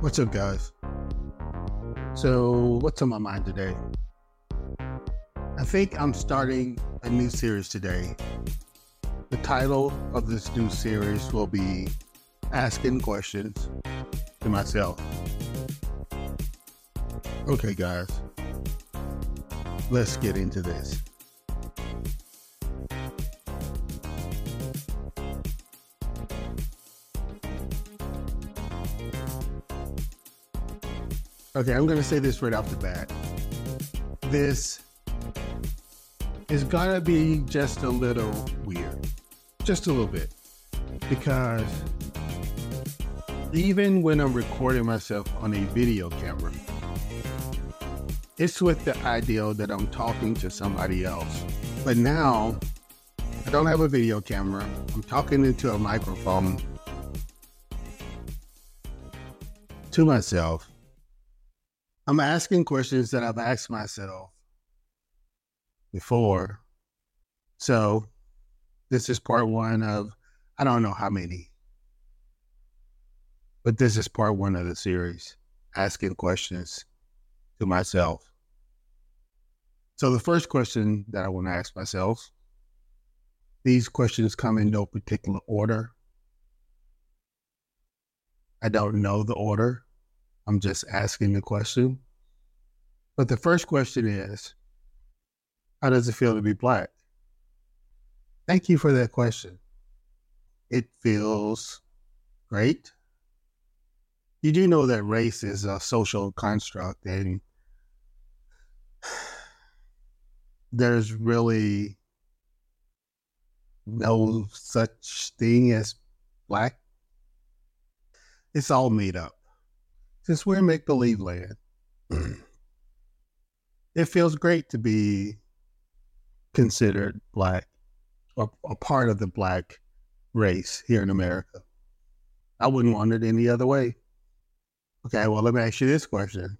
What's up, guys? So, what's on my mind today? I think I'm starting a new series today. The title of this new series will be Asking Questions to Myself. Okay, guys, let's get into this. Okay, I'm going to say this right off the bat. This is going to be just a little weird. Just a little bit. Because even when I'm recording myself on a video camera, it's with the idea that I'm talking to somebody else. But now, I don't have a video camera. I'm talking into a microphone to myself I'm asking questions that I've asked myself before. So this is part one of, I don't know how many, but this is part one of the series, asking questions to myself. So the first question that I want to ask myself, these questions come in no particular order. I don't know the order. I'm just asking the question. But the first question is How does it feel to be Black? Thank you for that question. It feels great. You do know that race is a social construct, and there's really no such thing as black. It's all made up we're make believe land, it feels great to be considered black or a part of the black race here in America. I wouldn't want it any other way. Okay, well, let me ask you this question.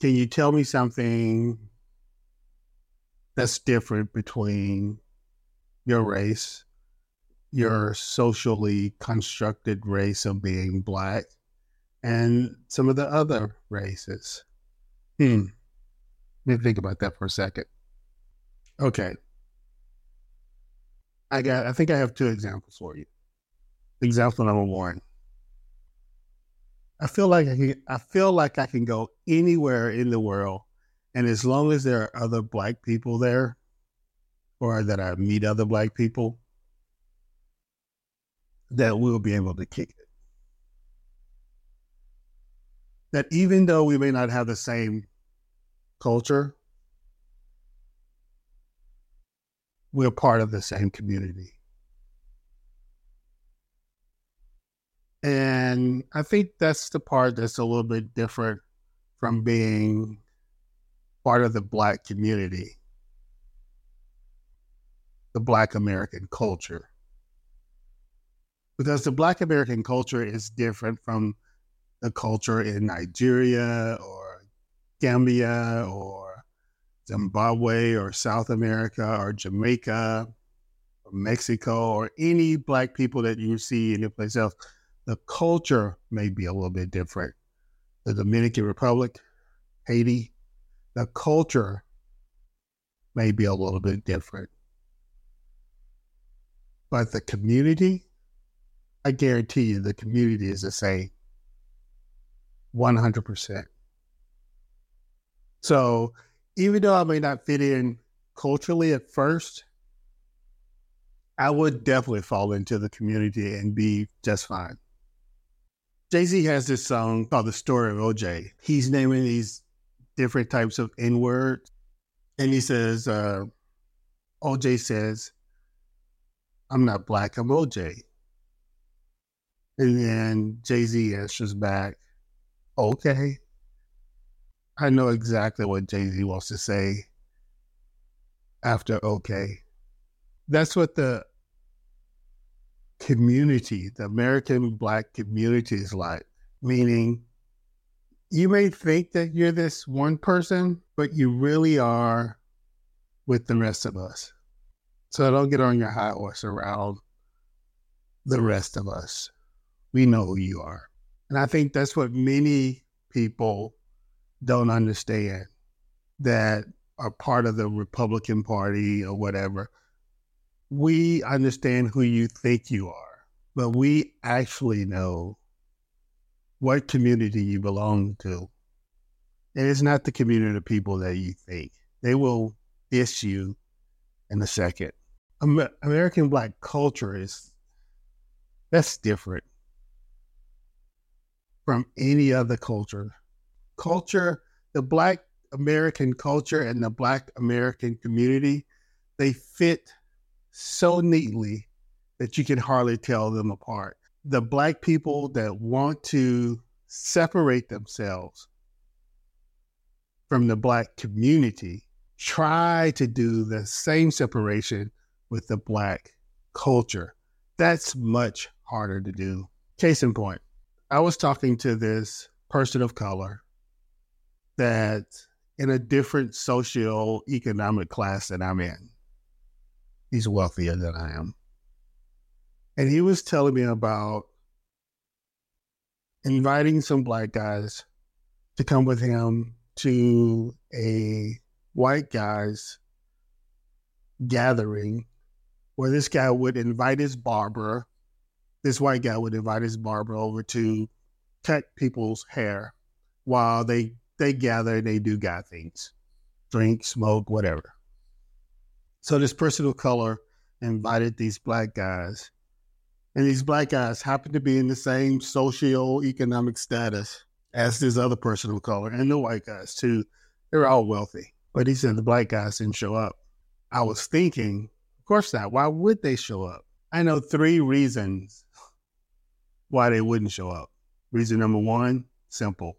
Can you tell me something that's different between your race, your socially constructed race of being black, and some of the other races. Hmm. Let me think about that for a second. Okay. I got I think I have two examples for you. Example number one. I feel like I can I feel like I can go anywhere in the world and as long as there are other black people there or that I meet other black people that we'll be able to kick it. That even though we may not have the same culture, we're part of the same community. And I think that's the part that's a little bit different from being part of the Black community, the Black American culture. Because the Black American culture is different from the culture in Nigeria or Gambia or Zimbabwe or South America or Jamaica or Mexico or any black people that you see in any place else, the culture may be a little bit different. The Dominican Republic, Haiti, the culture may be a little bit different. But the community, I guarantee you the community is the same. 100%. So even though I may not fit in culturally at first, I would definitely fall into the community and be just fine. Jay Z has this song called The Story of OJ. He's naming these different types of N words. And he says, uh, OJ says, I'm not black, I'm OJ. And then Jay Z answers back, okay. I know exactly what Jay Z wants to say after okay. That's what the community, the American Black community is like. Meaning, you may think that you're this one person, but you really are with the rest of us. So don't get on your high horse around the rest of us. We know who you are. And I think that's what many people don't understand that are part of the Republican Party or whatever. We understand who you think you are, but we actually know what community you belong to. And it's not the community of people that you think. They will diss you in a second. Amer- American Black culture is that's different from any other culture. Culture, the Black American culture and the Black American community, they fit so neatly that you can hardly tell them apart. The Black people that want to separate themselves from the Black community try to do the same separation with the Black culture. That's much harder to do. Case in point, I was talking to this person of color that in a different socio-economic class that I'm in. He's wealthier than I am. And he was telling me about inviting some black guys to come with him to a white guys gathering where this guy would invite his barber this white guy would invite his barber over to cut people's hair while they they gather and they do guy things, drink, smoke, whatever. So this person of color invited these black guys, and these black guys happened to be in the same socio-economic status as this other person of color and the white guys too. They're all wealthy, but he said the black guys didn't show up. I was thinking, of course not. Why would they show up? I know three reasons why they wouldn't show up. Reason number one, simple.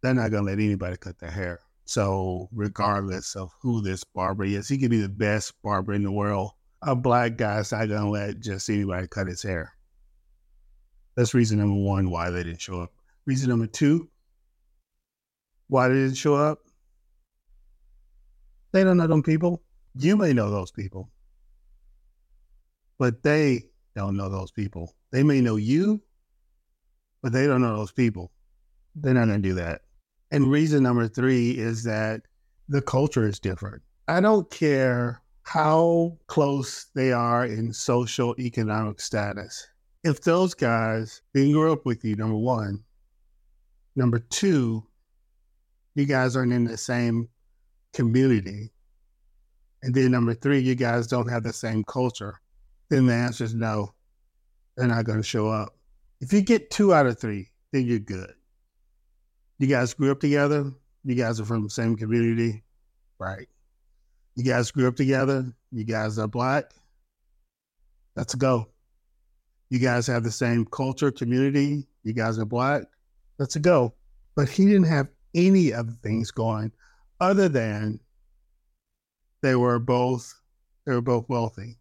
They're not gonna let anybody cut their hair. So regardless of who this barber is, he could be the best barber in the world. A black guy's not gonna let just anybody cut his hair. That's reason number one why they didn't show up. Reason number two, why they didn't show up. They don't know them people. You may know those people, but they don't know those people. They may know you, but they don't know those people. They're not going to do that. And reason number three is that the culture is different. I don't care how close they are in social economic status. If those guys didn't grow up with you, number one, number two, you guys aren't in the same community. And then number three, you guys don't have the same culture. Then the answer is no they're not going to show up. If you get two out of three, then you're good. You guys grew up together. You guys are from the same community, right? You guys grew up together. You guys are black. That's a go. You guys have the same culture, community. You guys are black. That's a go. But he didn't have any of the things going other than they were both they were both wealthy.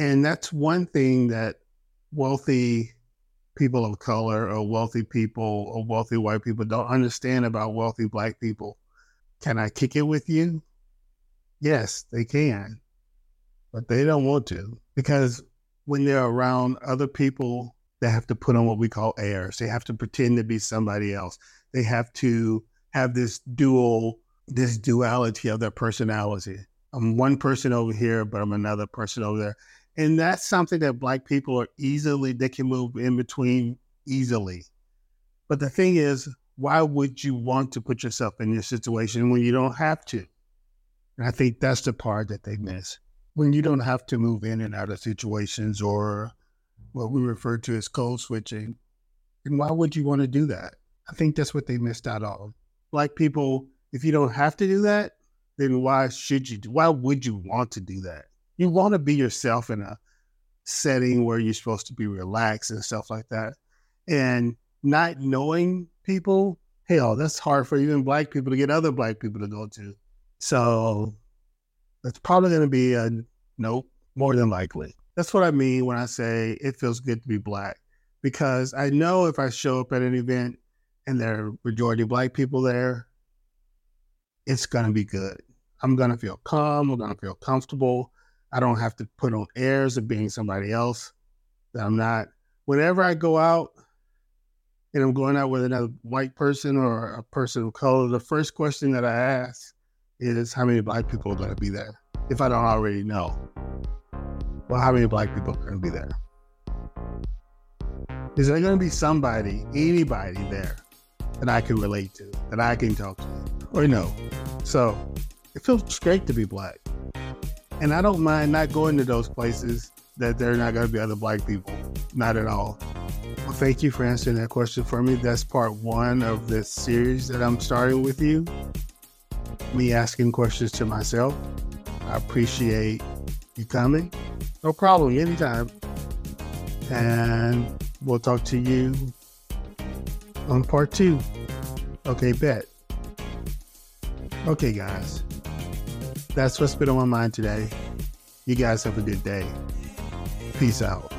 And that's one thing that wealthy people of color or wealthy people or wealthy white people don't understand about wealthy black people. Can I kick it with you? Yes, they can, but they don't want to because when they're around other people, they have to put on what we call airs. They have to pretend to be somebody else. They have to have this dual, this duality of their personality. I'm one person over here, but I'm another person over there. And that's something that black people are easily, they can move in between easily. But the thing is, why would you want to put yourself in this situation when you don't have to? And I think that's the part that they miss. When you don't have to move in and out of situations or what we refer to as code switching, and why would you want to do that? I think that's what they missed out on. Black people, if you don't have to do that, then why should you? Why would you want to do that? You want to be yourself in a setting where you're supposed to be relaxed and stuff like that. And not knowing people, hell, that's hard for even black people to get other black people to go to. So that's probably going to be a nope, more than likely. That's what I mean when I say it feels good to be black, because I know if I show up at an event and there are majority black people there, it's going to be good. I'm going to feel calm. I'm going to feel comfortable. I don't have to put on airs of being somebody else that I'm not. Whenever I go out, and I'm going out with another white person or a person of color, the first question that I ask is how many black people are going to be there? If I don't already know. Well, how many black people are going to be there? Is there going to be somebody, anybody there that I can relate to, that I can talk to, or no? So it feels great to be black. And I don't mind not going to those places that there are not going to be other black people. Not at all. Well, thank you for answering that question for me. That's part one of this series that I'm starting with you. Me asking questions to myself. I appreciate you coming. No problem, anytime. And we'll talk to you on part two. Okay, bet. Okay, guys. That's what's been on my mind today. You guys have a good day. Peace out.